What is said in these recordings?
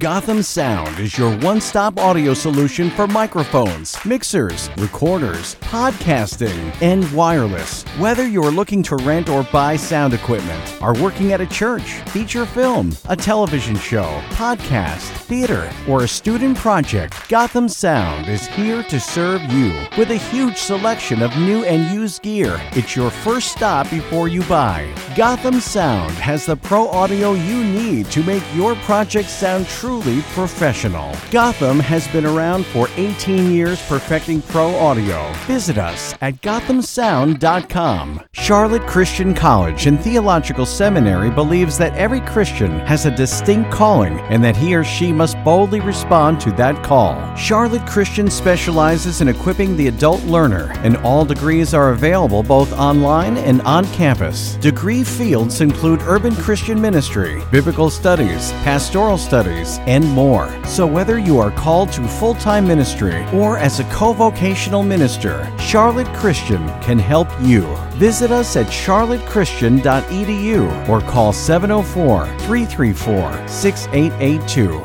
Gotham Sound is your one stop audio solution for microphones, mixers, recorders, podcasting, and wireless. Whether you're looking to rent or buy sound equipment, are working at a church, feature film, a television show, podcast, theater, or a student project, Gotham Sound is here to serve you. With a huge selection of new and used gear, it's your first stop before you buy. Gotham Sound has the pro audio you need to make your project sound truly professional. Gotham has been around for 18 years perfecting pro audio. Visit us at gothamsound.com. Charlotte Christian College and Theological Seminary believes that every Christian has a distinct calling and that he or she must boldly respond to that call. Charlotte Christian specializes in equipping the adult learner, and all degrees are available both online and on campus. Degree fields include urban Christian ministry, biblical studies, pastoral studies, and more. So, whether you are called to full time ministry or as a co vocational minister, Charlotte Christian can help you. Visit us at charlottechristian.edu or call 704 334 6882.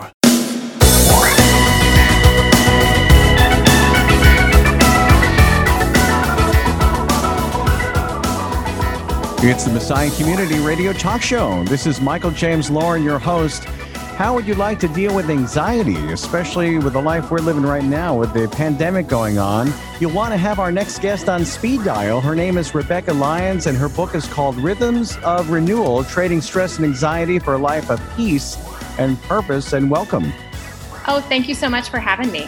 It's the Messiah Community Radio Talk Show. This is Michael James Lauren, your host. How would you like to deal with anxiety, especially with the life we're living right now with the pandemic going on? You'll want to have our next guest on speed dial. Her name is Rebekah Lyons, and her book is called Rhythms of Renewal Trading Stress and Anxiety for a Life of Peace and Purpose. And welcome. Oh, thank you so much for having me.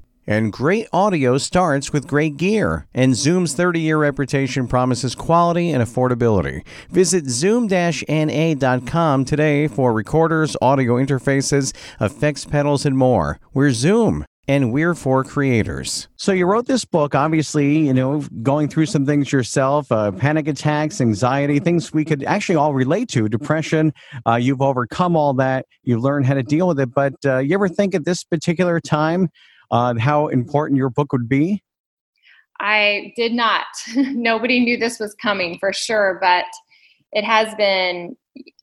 And great audio starts with great gear, and Zoom's 30 year reputation promises quality and affordability. Visit zoom-na.com today for recorders, audio interfaces, effects pedals, and more. We're Zoom and we're for creators. So you wrote this book, obviously, you know, going through some things yourself, uh, panic attacks, anxiety, things we could actually all relate to, depression. Uh, you've overcome all that. You've learned how to deal with it. But uh, you ever think at this particular time uh, how important your book would be? I did not. Nobody knew this was coming for sure, but it has been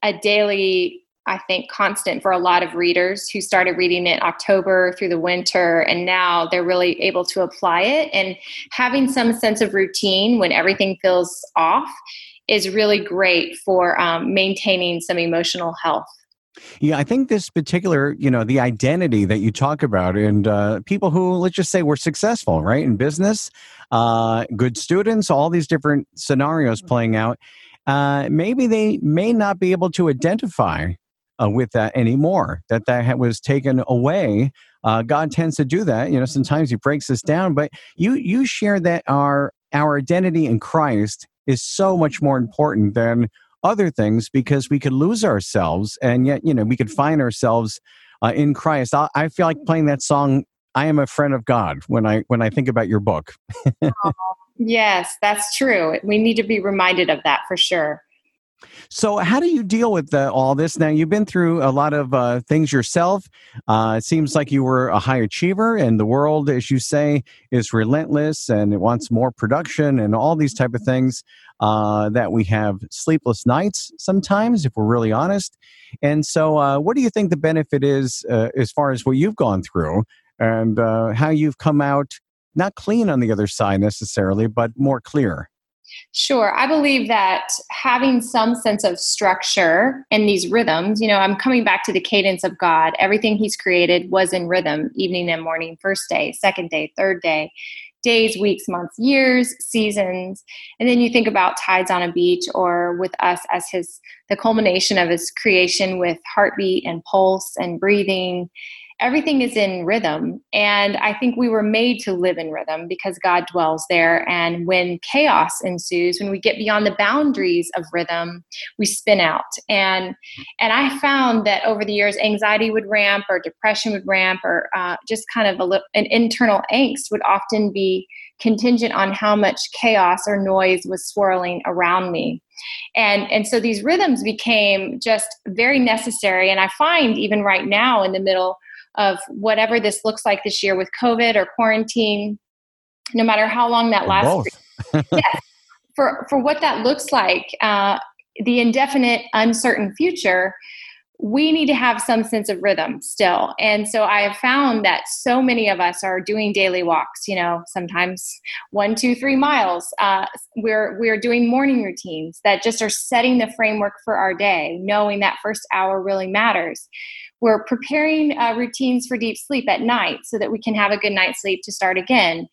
a daily I think, constant for a lot of readers who started reading it October through the winter, and now they're really able to apply it. And having some sense of routine when everything feels off is really great for um, maintaining some emotional health. Yeah, I think this particular, you know, the identity that you talk about, and uh, people who, let's just say, were successful, right, in business, uh, good students, all these different scenarios playing out. Uh, maybe they may not be able to identify uh, with that anymore. That that was taken away. Uh, God tends to do that. You know, sometimes He breaks us down. But you you share that our our identity in Christ is so much more important than other things because we could lose ourselves and yet you know we could find ourselves uh, in Christ. I, I feel like playing that song. I am a friend of God when I when I think about your book. oh, yes, that's true. We need to be reminded of that for sure. So, how do you deal with the, all this? Now, you've been through a lot of uh, things yourself. Uh, it seems like you were a high achiever, and the world, as you say, is relentless and it wants more production and all these type of things. Uh, that we have sleepless nights sometimes, if we're really honest. And so, uh, what do you think the benefit is uh, as far as what you've gone through and uh, how you've come out not clean on the other side necessarily, but more clear? Sure. I believe that having some sense of structure in these rhythms, you know, I'm coming back to the cadence of God. Everything He's created was in rhythm evening and morning, first day, second day, third day, days, weeks, months, years, seasons. And then you think about tides on a beach or with us as His, the culmination of His creation with heartbeat and pulse and breathing everything is in rhythm. And I think we were made to live in rhythm because God dwells there. And when chaos ensues, when we get beyond the boundaries of rhythm, we spin out. And and I found that over the years, anxiety would ramp, or depression would ramp, or uh, just kind of a, an internal angst would often be contingent on how much chaos or noise was swirling around me and and so these rhythms became just very necessary and i find even right now in the middle of whatever this looks like this year with COVID or quarantine, no matter how long that lasts. yes, for, for what that looks like, uh, the indefinite, uncertain future, we need to have some sense of rhythm still. And so I have found that so many of us are doing daily walks, you know, sometimes one, two, three miles. Uh, we're, we're doing morning routines that just are setting the framework for our day, knowing that first hour really matters. We're preparing uh, routines for deep sleep at night so that we can have a good night's sleep to start again.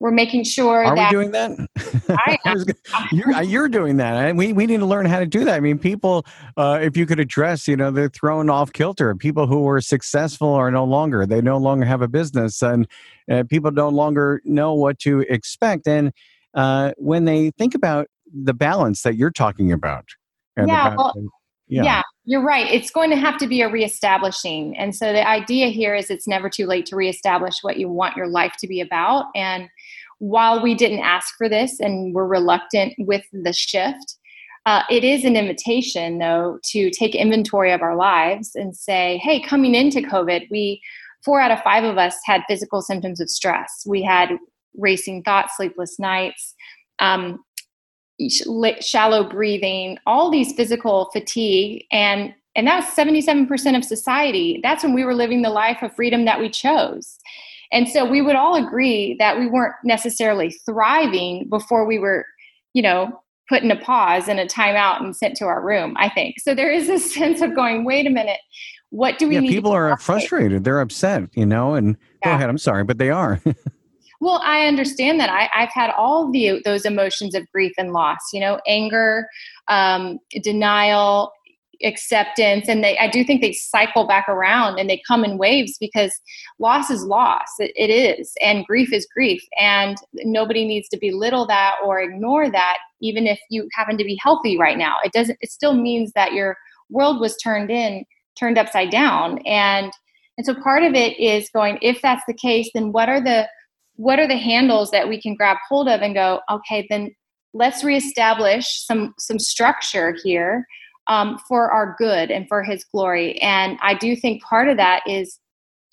We're making sure Are that. we doing that? I, you're, uh, you're doing that. We, we need to learn how to do that. I mean, people, uh, if you could address, you know, they're thrown off kilter. People who were successful are no longer, they no longer have a business and uh, people no longer know what to expect. And uh, when they think about the balance that you're talking about, yeah, well, yeah. yeah. you're right. It's going to have to be a reestablishing. And so the idea here is it's never too late to reestablish what you want your life to be about. And while we didn't ask for this and we're reluctant with the shift, uh, it is an invitation, though, to take inventory of our lives and say, hey, coming into COVID, we, four out of five of us had physical symptoms of stress. We had racing thoughts, sleepless nights, um, shallow breathing, all these physical fatigue, and and that was 77% of society. That's when we were living the life of freedom that we chose. And so we would all agree that we weren't necessarily thriving before we were, you know, put in a pause and a timeout and sent to our room, I think. So there is a sense of going, wait a minute, what do we yeah, need? People are frustrated. They're upset, you know, and yeah. go ahead. I'm sorry, but they are. Well, I understand that. I, have had all the those emotions of grief and loss. You know, anger, um, denial, acceptance, and they. I do think they cycle back around and they come in waves because loss is loss. It, it is, and grief is grief, and nobody needs to belittle that or ignore that. Even if you happen to be healthy right now, it doesn't. It still means that your world was turned in, turned upside down, and and so part of it is going. If that's the case, then what are the what are the handles that we can grab hold of and go okay then let's reestablish some some structure here um, for our good and for his glory. And i do think part of that is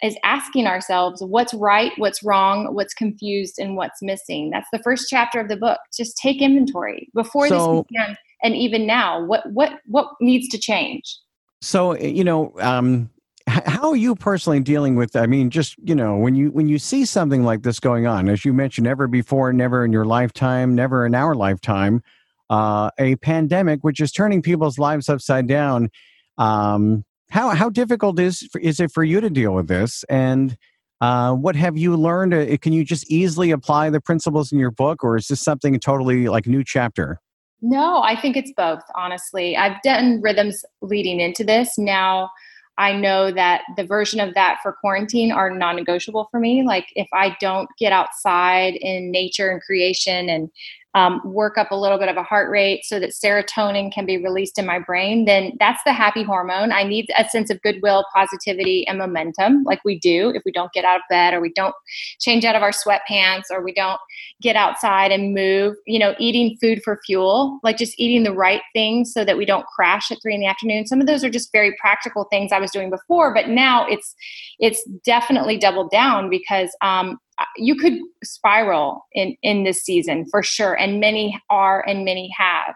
is asking ourselves what's right what's wrong what's confused and what's missing? That's the first chapter of the book. Just take inventory. Before so, this began and even now what what what needs to change? So you know um how are you personally dealing with i mean just you know when you when you see something like this going on as you mentioned never before never in your lifetime never in our lifetime uh, a pandemic which is turning people's lives upside down um, how how difficult is is it for you to deal with this? And uh, what have you learned? Uh, can you just easily apply the principles in your book or is this something totally like new chapter? No i think it's both honestly. I've done rhythms leading into this. Now I know that the version of that for quarantine are non negotiable for me. Like, if I don't get outside in nature and creation and um, work up a little bit of a heart rate so that serotonin can be released in my brain, then that's the happy hormone. I need a sense of goodwill, positivity, and momentum, like we do if we don't get out of bed or we don't change out of our sweatpants or we don't get outside and move. You know, eating food for fuel, like just eating the right things so that we don't crash at three in the afternoon. Some of those are just very practical things I was doing before, but now it's it's definitely doubled down because um, you could spiral in in this season for sure and many are and many have.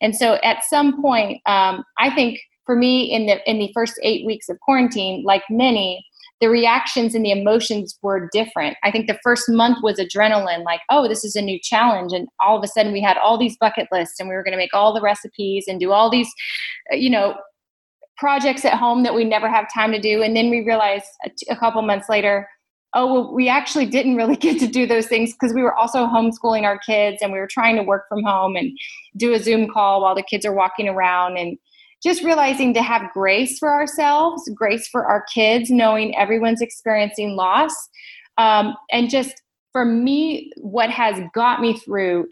And so at some point um, i think for me in the in the first eight weeks of quarantine like many the reactions and the emotions were different. I think the first month was adrenaline like oh this is a new challenge. And all of a sudden we had all these bucket lists and we were going to make all the recipes and do all these uh, you know projects at home that we never have time to do. And then we realized a couple months later oh well we actually didn't really get to do those things because we were also homeschooling our kids and we were trying to work from home and do a zoom call while the kids are walking around and just realizing to have grace for ourselves grace for our kids knowing everyone's experiencing loss um, and just for me, what has got me through,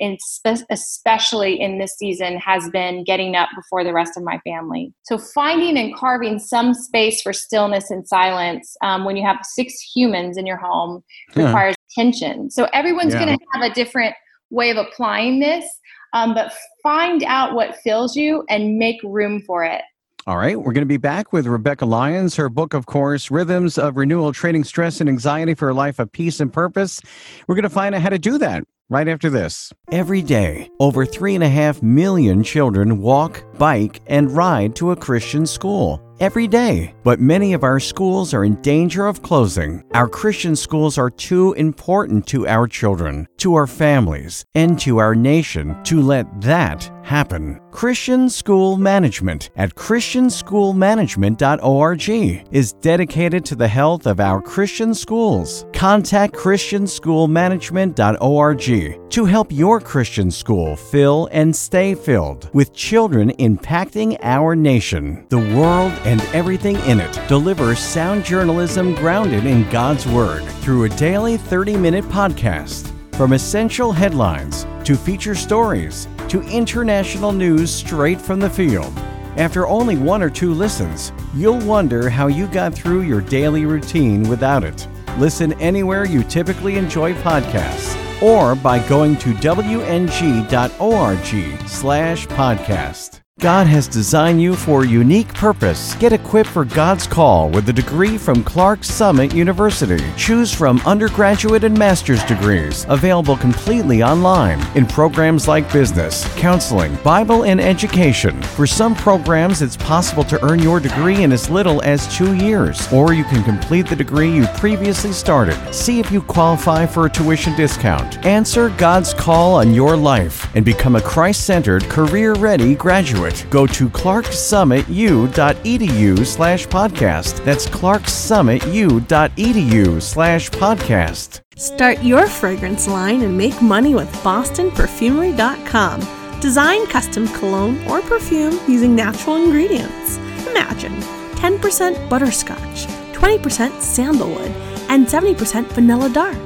especially in this season, has been getting up before the rest of my family. So finding and carving some space for stillness and silence um, when you have six humans in your home yeah. requires attention. So everyone's yeah. going to have a different way of applying this, um, but find out what fills you and make room for it. All right, we're going to be back with Rebekah Lyons. Her book, of course, Rhythms of Renewal Trading Stress and Anxiety for a Life of Peace and Purpose. We're going to find out how to do that right after this. Every day, over three and a half million children walk, bike, and ride to a Christian school every day. But many of our schools are in danger of closing. Our Christian schools are too important to our children, to our families, and to our nation to let that happen. Christian School Management at ChristianSchoolManagement.org is dedicated to the health of our Christian schools. Contact ChristianSchoolManagement.org to help your Christian school fill and stay filled with children impacting our nation, the world, and everything in it. delivers sound journalism grounded in God's Word through a daily 30 minute podcast. From essential headlines to feature stories to international news straight from the field. After only one or two listens, you'll wonder how you got through your daily routine without it. Listen anywhere you typically enjoy podcasts or by going to wng.org/podcast. God has designed you for a unique purpose. Get equipped for God's call with a degree from Clarks Summit University. Choose from undergraduate and master's degrees, available completely online in programs like business, counseling, Bible, and education. For some programs, it's possible to earn your degree in as little as two years, or you can complete the degree you previously started. See if you qualify for a tuition discount. Answer God's call on your life and become a Christ centered, career ready graduate go to clarksummitu.edu slash podcast. That's clarksummitu.edu slash podcast. Start your fragrance line and make money with bostonperfumery.com. Design custom cologne or perfume using natural ingredients. Imagine 10% butterscotch, 20% sandalwood, and 70% vanilla dark.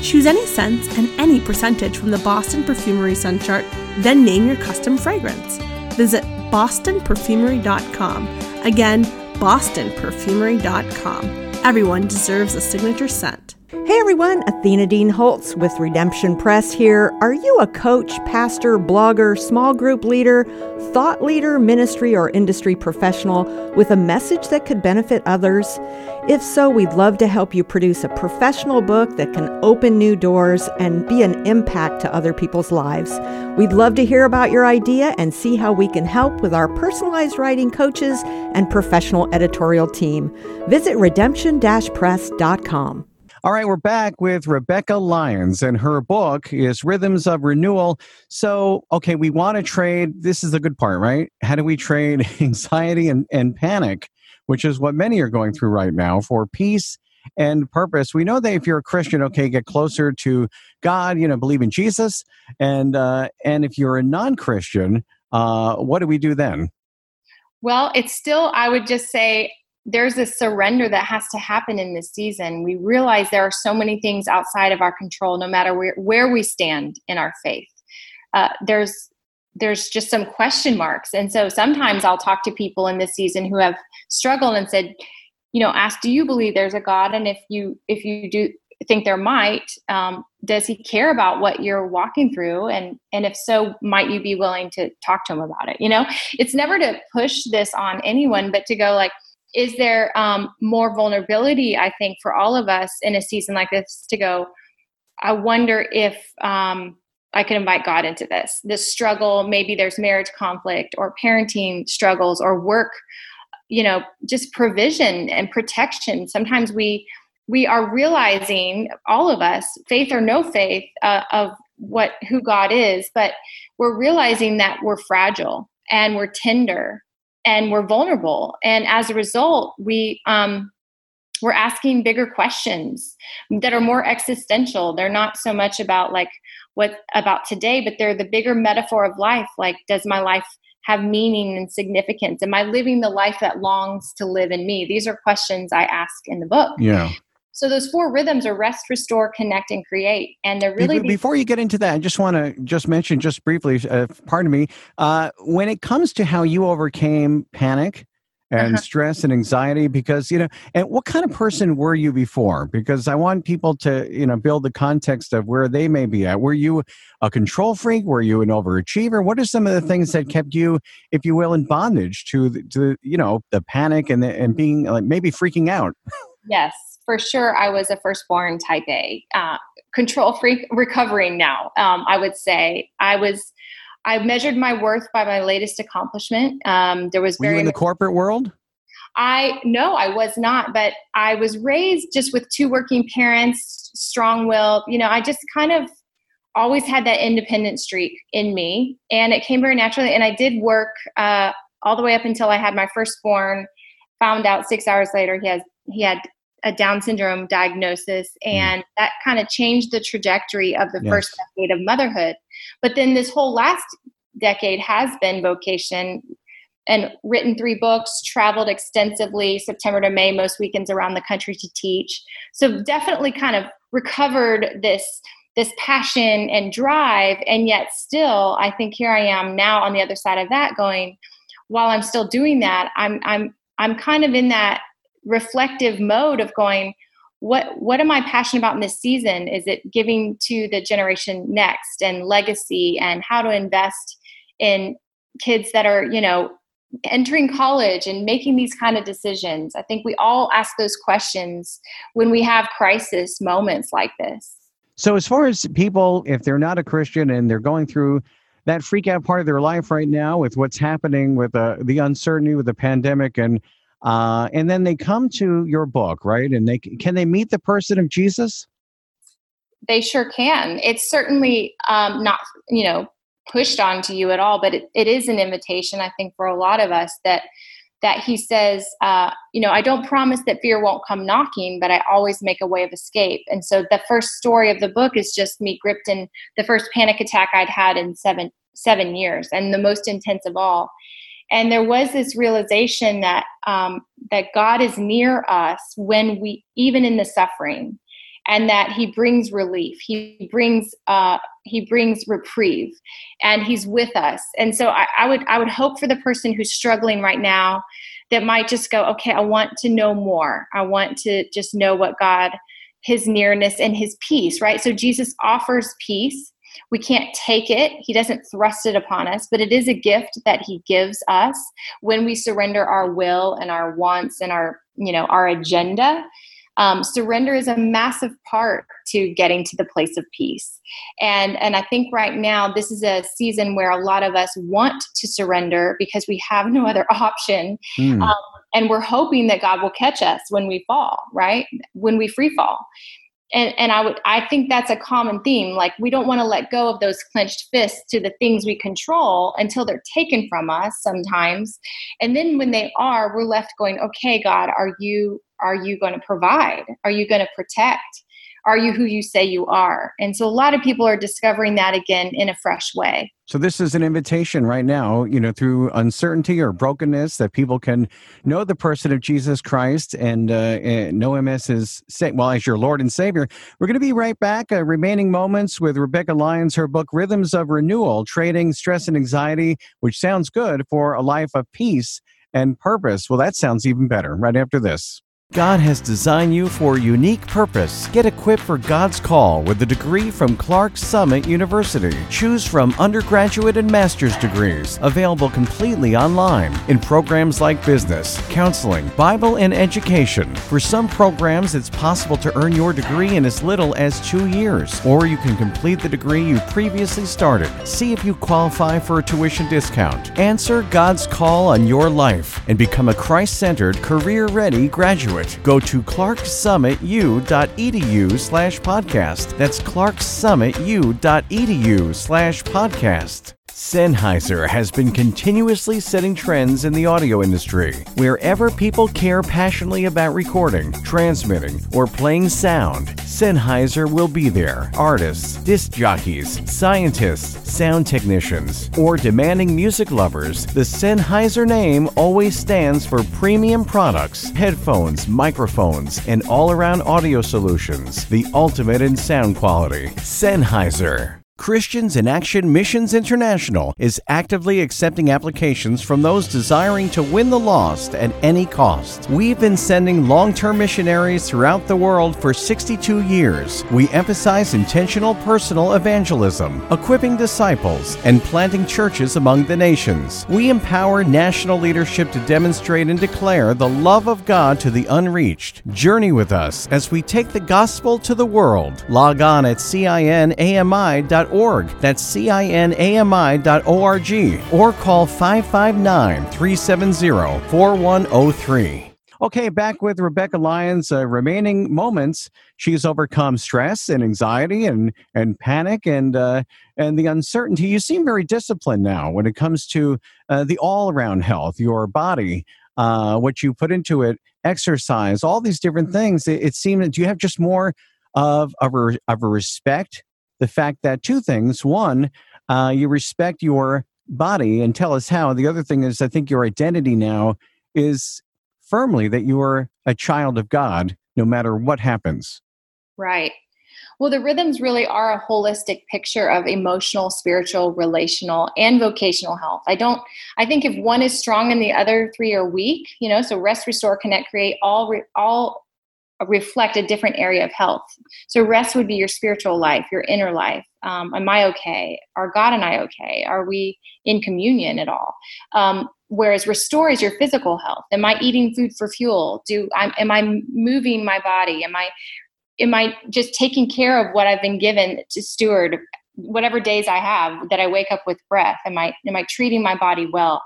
Choose any scents and any percentage from the Boston Perfumery Scent Chart, then name your custom fragrance. Visit bostonperfumery.com. Again, bostonperfumery.com. Everyone deserves a signature scent. Hey everyone, Athena Dean Holtz with Redemption Press here. Are you a coach, pastor, blogger, small group leader, thought leader, ministry, or industry professional with a message that could benefit others? If so, we'd love to help you produce a professional book that can open new doors and be an impact to other people's lives. We'd love to hear about your idea and see how we can help with our personalized writing coaches and professional editorial team. Visit redemption press.com. All right, we're back with Rebekah Lyons, and her book is Rhythms of Renewal. So, okay, we want to trade. This is the good part, right? How do we trade anxiety and, and panic, which is what many are going through right now, for peace and purpose? We know that if you're a Christian, okay, get closer to God, you know, believe in Jesus. And, uh, and if you're a non Christian, uh, what do we do then? Well, it's still, I would just say, there's a surrender that has to happen in this season. We realize there are so many things outside of our control, no matter where, where we stand in our faith. uh, there's there's just some question marks and so sometimes i'll talk to people in this season who have struggled and said you know ask do you believe there's a god and if you if you do think there might um, does he care about what you're walking through and and if so might you be willing to talk to him about it you know it's never to push this on anyone but to go like is there um, more vulnerability i think for all of us in a season like this to go i wonder if um, i could invite god into this. This struggle maybe there's marriage conflict or parenting struggles or work you know just provision and protection. Sometimes we we are realizing all of us faith or no faith uh, of what who god is but we're realizing that we're fragile and we're tender and we're vulnerable. And as a result we um we're asking bigger questions that are more existential. They're not so much about like what about today but they're the bigger metaphor of life. Like does my life have meaning and significance? Am i living the life that longs to live in me? These are questions i ask in the book. Yeah so those four rhythms are rest, restore, connect, and create, and they're really before you get into that. I just want to just mention just briefly. Uh, pardon me. Uh, when it comes to how you overcame panic and uh-huh. stress and anxiety, because you know, and what kind of person were you before? Because I want people to you know build the context of where they may be at. Were you a control freak? Were you an overachiever? What are some of the things that kept you, if you will, in bondage to the, to you know the panic and the, and being like maybe freaking out? Yes for sure I was a firstborn type A. Uh, control freak, recovering now, um, I would say. I was, I measured my worth by my latest accomplishment. Um, there was Were very. you in the corporate world? I no, I was not, but I was raised just with two working parents, strong will. You know, I just kind of always had that independent streak in me, and it came very naturally. And I did work uh, all the way up until I had my firstborn. Found out six hours later he has he had a Down syndrome diagnosis, mm. and mm. that kind of changed the trajectory of the yes. first decade of motherhood. But then this whole last decade has been vocation and written three books, traveled extensively September to May, most weekends around the country to teach. So definitely kind of recovered this this passion and drive and yet still I think here I am now on the other side of that going while I'm still doing that I'm I'm I'm kind of in that reflective mode of going what what am i passionate about in this season? Is it giving to the generation next and legacy and how to invest in kids that are you know entering college and making these kind of decisions? I think we all ask those questions when we have crisis moments like this. So as far as people if they're not a christian and they're going through that freak out part of their life right now with what's happening with uh, the uncertainty with the pandemic and uh, and then they come to your book, right? And they can they meet the person of Jesus? They sure can. It's certainly um, not, you know, pushed onto you at all, but it, it is an invitation, I think, for a lot of us that that he says, uh, you know, I don't promise that fear won't come knocking, but I always make a way of escape. And so the first story of the book is just me gripped in the first panic attack I'd had in seven seven years, and the most intense of all and there was this realization that um, that God is near us when we even in the suffering, and that He brings relief. He brings uh, He brings reprieve, and He's with us. And so I, I would I would hope for the person who's struggling right now that might just go, okay, I want to know more. I want to just know what God, His nearness and His peace. Right. So Jesus offers peace we can't take it. He doesn't thrust it upon us, but it is a gift that he gives us when we surrender our will and our wants and our, you know, our agenda. Um, surrender is a massive part to getting to the place of peace and and i think right now this is a season where a lot of us want to surrender because we have no other option mm. um, and we're hoping that god will catch us when we fall right when we free fall and and i would i think that's a common theme like we don't want to let go of those clenched fists to the things we control until they're taken from us sometimes. And then when they are we're left going okay god are you are you going to provide? Are you going to protect are you who you say you are? And so a lot of people are discovering that again in a fresh way. So this is an invitation right now, you know, through uncertainty or brokenness, that people can know the person of Jesus Christ and, uh, and know Him as His well as your Lord and Savior. We're going to be right back. Uh, remaining moments with Rebekah Lyons, her book "Rhythms of Renewal: Trading Stress and Anxiety," which sounds good for a life of peace and purpose. Well, that sounds even better. Right after this. God has designed you for a unique purpose. Get equipped for God's call with a degree from Clarks Summit University. Choose from undergraduate and master's degrees, available completely online in programs like business, counseling, Bible, and education. For some programs, it's possible to earn your degree in as little as two years, or you can complete the degree you previously started. See if you qualify for a tuition discount. Answer God's call on your life and become a Christ centered, career ready graduate go to clarksummitu.edu slash podcast. That's clarksummitu.edu slash podcast. Sennheiser has been continuously setting trends in the audio industry. Wherever people care passionately about recording, transmitting, or playing sound, Sennheiser will be there. Artists, disc jockeys, scientists, sound technicians, or demanding music lovers, the Sennheiser name always stands for premium products, headphones, microphones, and all around audio solutions, the ultimate in sound quality. Sennheiser. Christians in Action Missions International is actively accepting applications from those desiring to win the lost at any cost. We've been sending long term missionaries throughout the world for 62 years. We emphasize intentional personal evangelism, equipping disciples, and planting churches among the nations. We empower national leadership to demonstrate and declare the love of God to the unreached. Journey with us as we take the gospel to the world. Log on at cinami.org that's cinami.org. Or call 559 370 4103. Okay, back with Rebekah Lyons. Uh, remaining moments, she's overcome stress and anxiety and and panic and uh, and the uncertainty. You seem very disciplined now when it comes to uh, the all around health, your body, uh, what you put into it, exercise, all these different things. It, it seems that you have just more of of a, of a respect the fact that two things. One uh, you respect your body and tell us how. The other thing is i think your identity now is firmly that you are a child of god no matter what happens. Right. Well the rhythms really are a holistic picture of emotional spiritual relational and vocational health. I don't i think if one is strong and the other three are weak you know so rest restore connect create all re, all reflect a different area of health. So rest would be your spiritual life, your inner life. Um, am I okay? Are God and I okay? Are we in communion at all? Um, whereas restore is your physical health. Am I eating food for fuel? Do I, am I moving my body? Am I am I just taking care of what I've been given to steward? Whatever days I have that I wake up with breath, am I am I treating my body well?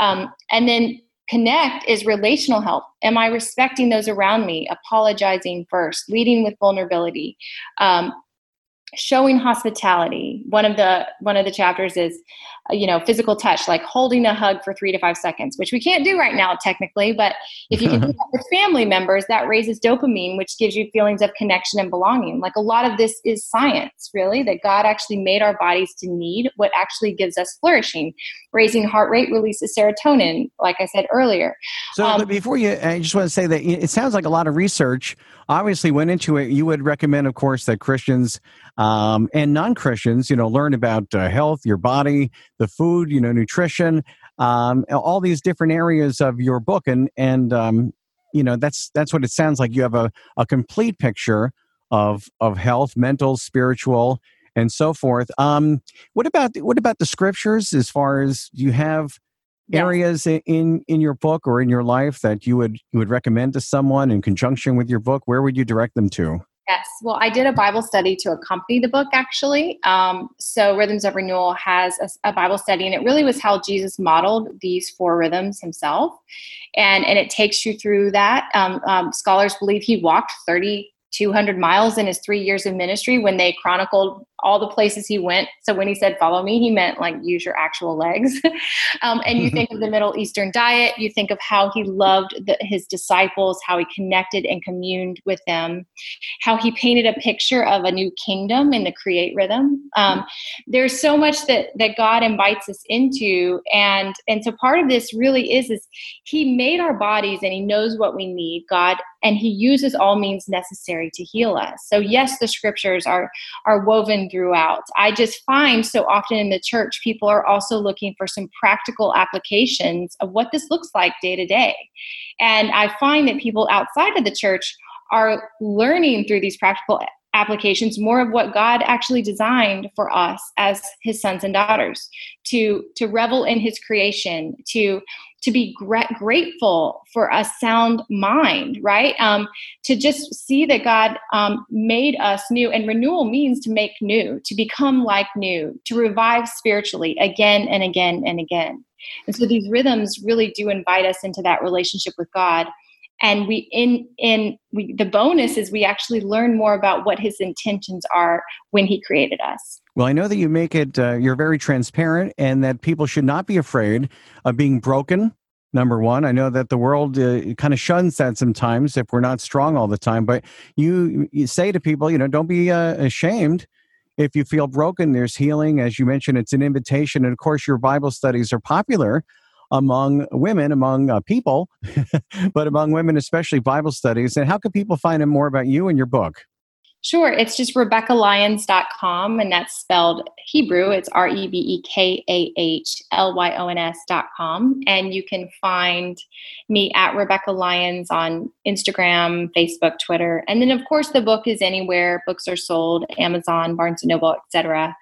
Um, and then Connect is relational health. Am I respecting those around me? Apologizing first, leading with vulnerability, um, showing hospitality. One of the one of the chapters is you know physical touch like holding a hug for three to five seconds which we can't do right now technically but if you can do that with family members that raises dopamine which gives you feelings of connection and belonging. Like a lot of this is science really that god actually made our bodies to need what actually gives us flourishing. Raising heart rate releases serotonin like i said earlier. So um, before you i just want to say that it sounds like a lot of research. Obviously went into it. You would recommend of course that christians um, and non-christians you know learn about uh, health your body the food, you know, nutrition, um, all these different areas of your book, and and um, you know that's that's what it sounds like. You have a, a complete picture of of health, mental, spiritual, and so forth. Um, what about what about the scriptures? As far as you have areas in in your book or in your life that you would you would recommend to someone in conjunction with your book, where would you direct them to? Yes. Well, I did a Bible study to accompany the book, actually. Um, so, Rhythms of Renewal has a, a, Bible study, and it really was how Jesus modeled these four rhythms himself. And, and it takes you through that. Um, um, scholars believe he walked 3,200 miles in his three years of ministry when they chronicled all the places he went. So when he said follow me, he meant like use your actual legs. um, and you think of the Middle Eastern diet, you think of how he loved the, his disciples, how he connected and communed with them, how he painted a picture of a new kingdom in the create rhythm. Um, there's so much that that God invites us into, and and so part of this really is is He made our bodies and He knows what we need. God and he uses all means necessary to heal us so yes the scriptures are are woven throughout. I just find so often in the church people are also looking for some practical applications of what this looks like day to day. And i find that people outside of the church are learning through these practical applications more of what god actually designed for us as his sons and daughters to to revel in his creation to to be gra- grateful for a sound mind, right? Um, to just see that God um, made us new. And renewal means to make new, to become like new, to revive spiritually again and again and again. And so these rhythms really do invite us into that relationship with God. And we in in we the bonus is we actually learn more about what his intentions are when he created us. Well, I know that you make it, uh, you're very transparent and that people should not be afraid of being broken. Number one, I know that the world uh, kind of shuns that sometimes if we're not strong all the time. But you, you say to people, you know, don't be uh, ashamed if you feel broken. There's healing, as you mentioned. It's an invitation, and of course, your Bible studies are popular among women, among uh, people, but among women, especially Bible studies. And how can people find out more about you and your book? Sure. It's just RebekahLyons.com, and that's spelled Hebrew. It's R E B E K A H L Y O N S.com. And you can find me at Rebekah Lyons on Instagram, Facebook, Twitter. And then, of course, the book is anywhere books are sold Amazon, Barnes and Noble, etc.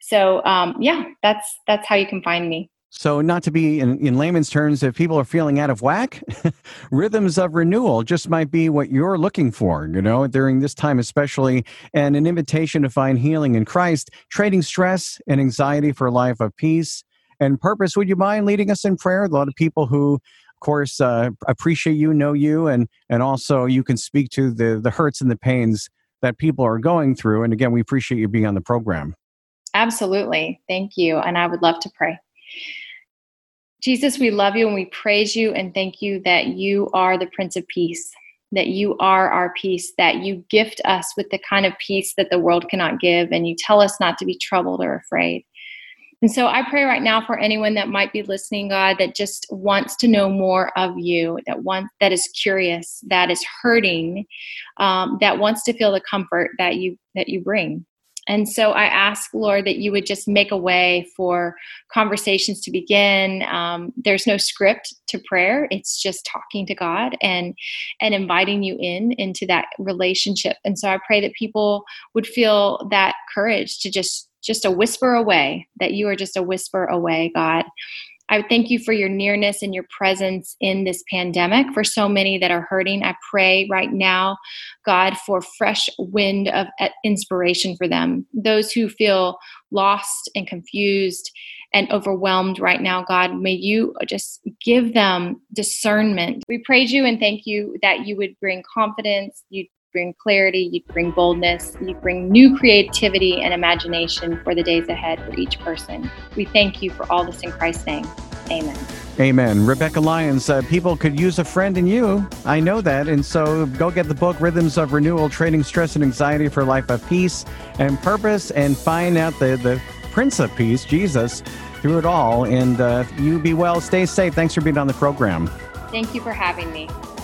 So, um, yeah, that's that's how you can find me. So, not to be in, in layman's terms, if people are feeling out of whack, rhythms of renewal just might be what you're looking for, you know, during this time, especially, and an invitation to find healing in Christ, trading stress and anxiety for a life of peace and purpose. Would you mind leading us in prayer? A lot of people who, of course, uh, appreciate you, know you, and, and also you can speak to the, the hurts and the pains that people are going through. And again, we appreciate you being on the program. Absolutely. Thank you. And I would love to pray. Jesus, we love you and we praise you and thank you that you are the Prince of Peace, that you are our peace, that you gift us with the kind of peace that the world cannot give, and you tell us not to be troubled or afraid. And so I pray right now for anyone that might be listening, God, that just wants to know more of you, that wants that is curious, that is hurting, um, that wants to feel the comfort that you that you bring. And so I ask, Lord, that you would just make a way for conversations to begin. Um, there's no script to prayer; it's just talking to God and and inviting you in into that relationship. And so I pray that people would feel that courage to just just a whisper away. That you are just a whisper away, God. I thank you for your nearness and your presence in this pandemic for so many that are hurting. I pray right now, God, for fresh wind of uh, inspiration for them. Those who feel lost and confused and overwhelmed right now, God, may you just give them discernment. We praise you and thank you that you would bring confidence, you bring clarity, you bring boldness, you bring new creativity and imagination for the days ahead for each person. We thank you for all this in Christ's name. Amen. Amen. Rebekah Lyons, uh, people could use a friend in you. I know that. And so go get the book, Rhythms of Renewal Training Stress and Anxiety for a Life of Peace and Purpose, and find out the, the Prince of Peace, Jesus, through it all. And uh, you be well. Stay safe. Thanks for being on the program. Thank you for having me.